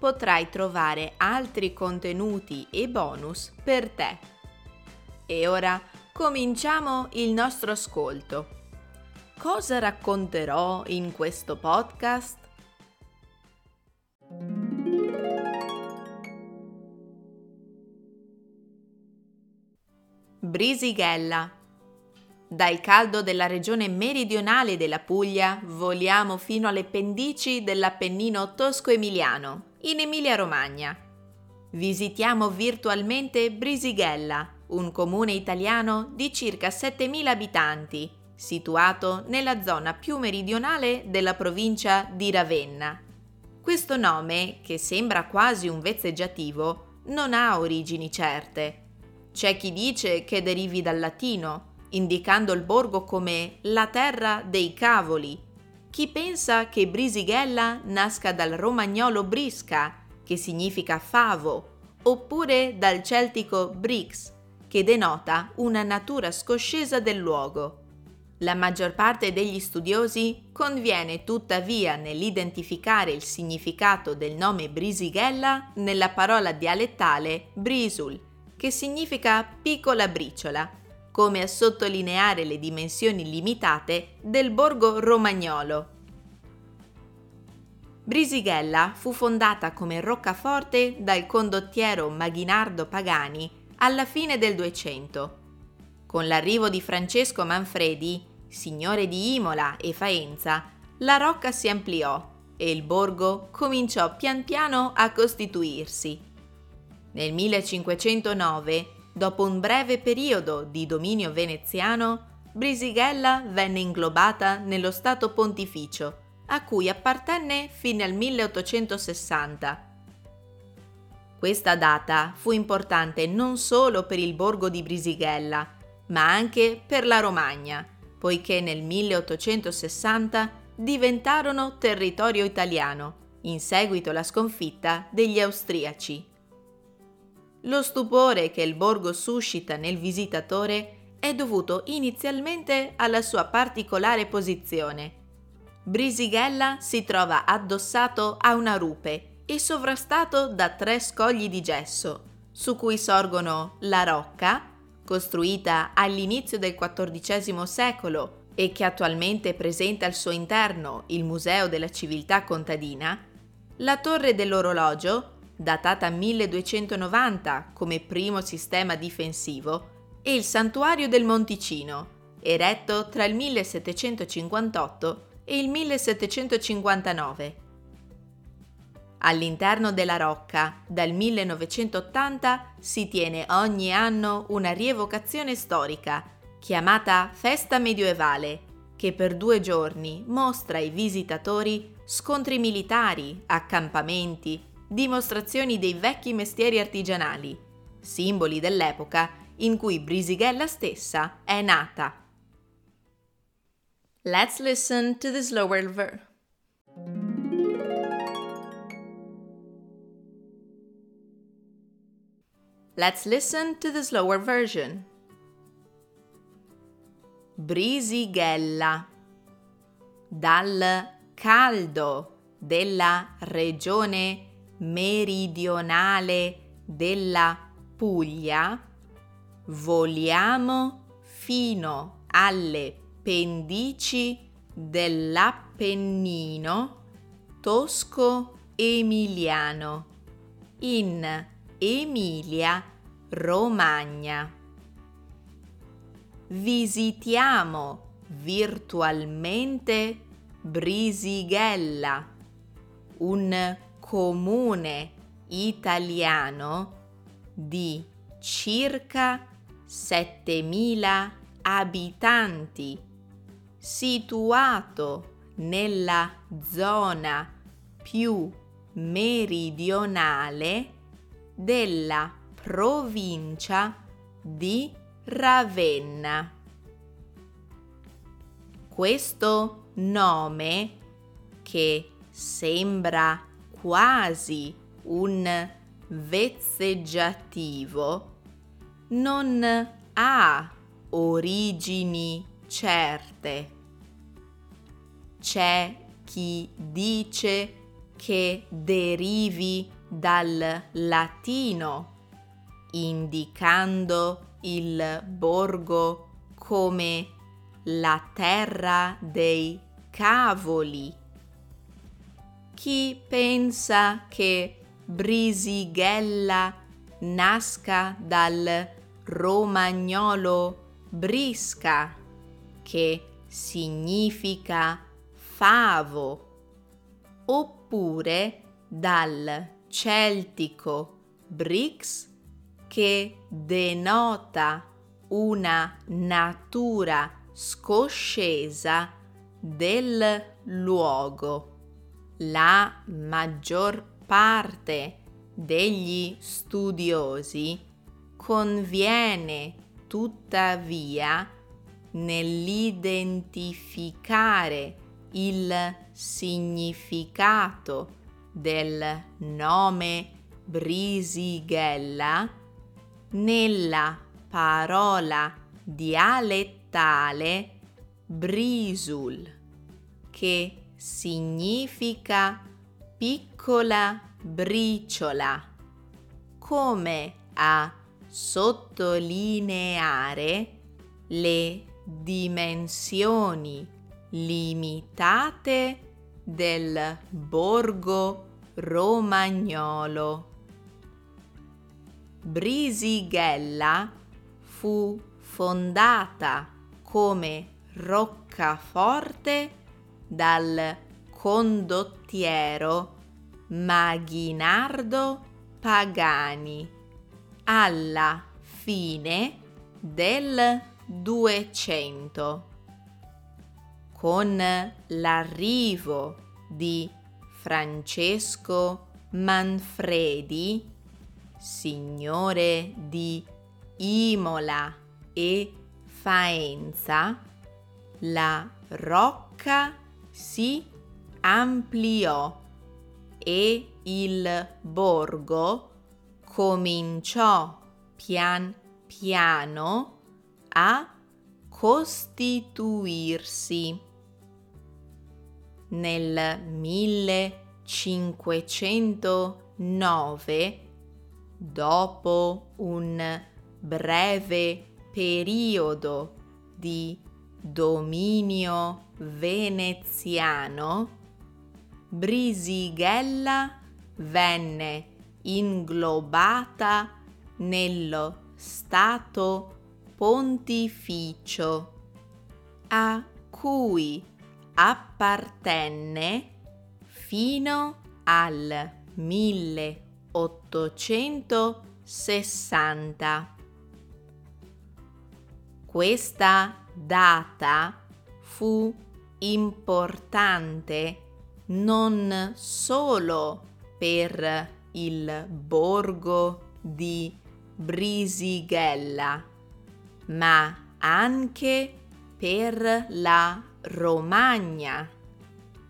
potrai trovare altri contenuti e bonus per te. E ora cominciamo il nostro ascolto. Cosa racconterò in questo podcast? Brisighella. Dal caldo della regione meridionale della Puglia voliamo fino alle pendici dell'Appennino tosco-emiliano, in Emilia-Romagna. Visitiamo virtualmente Brisighella, un comune italiano di circa 7.000 abitanti, situato nella zona più meridionale della provincia di Ravenna. Questo nome, che sembra quasi un vezzeggiativo, non ha origini certe. C'è chi dice che derivi dal latino, indicando il borgo come la terra dei cavoli. Chi pensa che Brisighella nasca dal romagnolo brisca, che significa favo, oppure dal celtico brix, che denota una natura scoscesa del luogo. La maggior parte degli studiosi conviene tuttavia nell'identificare il significato del nome Brisighella nella parola dialettale brisul, che significa piccola briciola, come a sottolineare le dimensioni limitate del borgo romagnolo. Brisighella fu fondata come roccaforte dal condottiero Maghinardo Pagani alla fine del 200. Con l'arrivo di Francesco Manfredi signore di Imola e Faenza, la rocca si ampliò e il borgo cominciò pian piano a costituirsi. Nel 1509, dopo un breve periodo di dominio veneziano, Brisighella venne inglobata nello Stato pontificio, a cui appartenne fino al 1860. Questa data fu importante non solo per il borgo di Brisighella, ma anche per la Romagna, poiché nel 1860 diventarono territorio italiano, in seguito alla sconfitta degli austriaci. Lo stupore che il borgo suscita nel visitatore è dovuto inizialmente alla sua particolare posizione. Brisighella si trova addossato a una rupe e sovrastato da tre scogli di gesso, su cui sorgono la Rocca, costruita all'inizio del XIV secolo e che attualmente presenta al suo interno il Museo della Civiltà Contadina, la Torre dell'Orologio, datata 1290 come primo sistema difensivo, e il Santuario del Monticino, eretto tra il 1758 e il 1759 All'interno della Rocca, dal 1980, si tiene ogni anno una rievocazione storica, chiamata Festa Medioevale, che per due giorni mostra ai visitatori scontri militari, accampamenti, dimostrazioni dei vecchi mestieri artigianali, simboli dell'epoca in cui Brisighella stessa è nata. Let's listen to the slower verse. Let's listen to the slower version. Brisighella. Dal caldo della regione meridionale della Puglia voliamo fino alle pendici dell'Appennino tosco-emiliano in Emilia Romagna. Visitiamo virtualmente Brisighella, un comune italiano di circa 7.000 abitanti, situato nella zona più meridionale della provincia di Ravenna. Questo nome, che sembra quasi un vezzeggiativo, non ha origini certe. C'è chi dice che derivi dal latino, indicando il borgo come la terra dei cavoli. Chi pensa che Brisighella nasca dal romagnolo brisca, che significa favo, oppure dal celtico brix, che denota una natura scoscesa del luogo. La maggior parte degli studiosi conviene tuttavia nell'identificare il significato del nome Brisighella nella parola dialettale brisul, che significa piccola briciola, come a sottolineare le dimensioni limitate del borgo romagnolo. Brisighella fu fondata come roccaforte dal condottiero Maghinardo Pagani alla fine del 200. Con l'arrivo di Francesco Manfredi, signore di Imola e Faenza, la rocca si ampliò e il borgo cominciò pian piano a costituirsi. Nel 1509, dopo un breve periodo di dominio veneziano, Brisighella venne inglobata nello Stato pontificio a cui appartenne fino al 1860. Questa data fu importante non solo per il borgo di Brisighella, ma anche per la Romagna,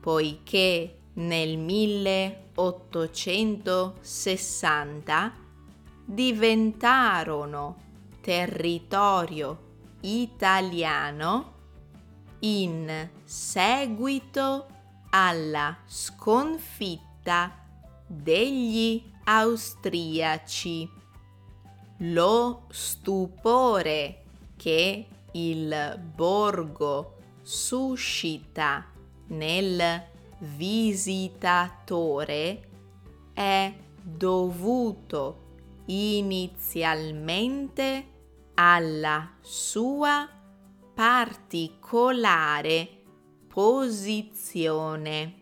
poiché nel 1860 diventarono territorio italiano in seguito alla sconfitta degli austriaci. Lo stupore che il borgo suscita nel visitatore è dovuto inizialmente alla sua particolare posizione.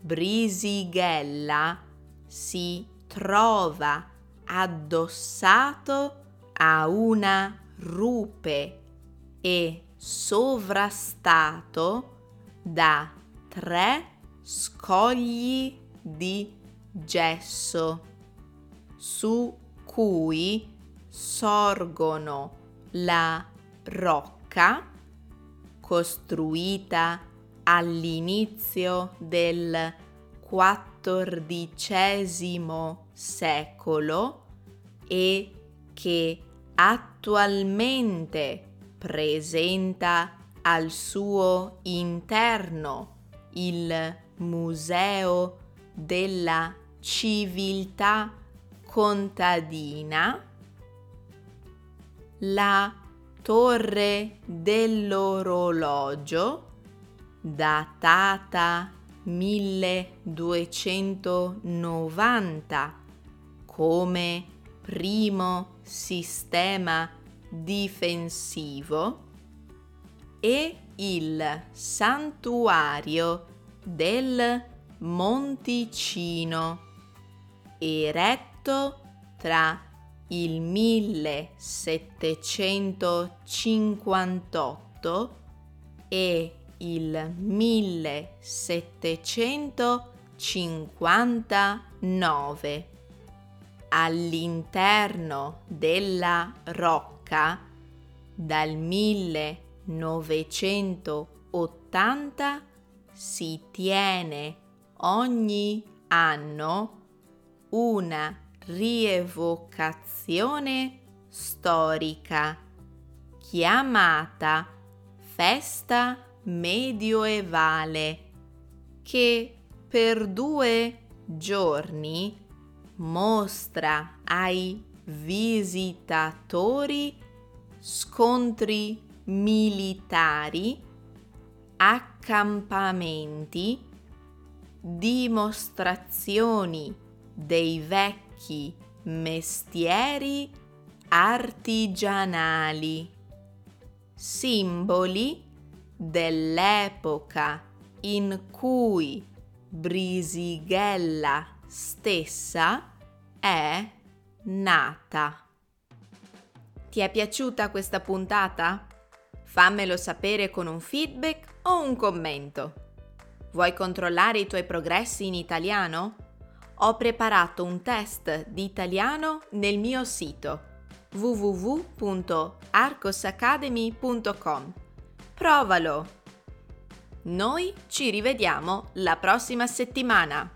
Brisighella si trova addossato a una rupe e sovrastato da tre scogli di gesso su cui sorgono la rocca costruita all'inizio del XIV secolo e che attualmente presenta al suo interno il Museo della Civiltà Contadina, la torre dell'orologio datata 1290 come primo sistema difensivo e il santuario del Monticino, eretto tra il 1758 e il 1759 all'interno della rocca dal 1980 si tiene ogni anno una rievocazione storica chiamata festa medioevale che per due giorni mostra ai visitatori scontri militari, accampamenti, dimostrazioni dei vecchi mestieri artigianali, simboli dell'epoca in cui Brisighella stessa è nata. Ti è piaciuta questa puntata? Fammelo sapere con un feedback o un commento. Vuoi controllare i tuoi progressi in italiano? Ho preparato un test di italiano nel mio sito www.arcosacademy.com. Provalo! Noi ci rivediamo la prossima settimana.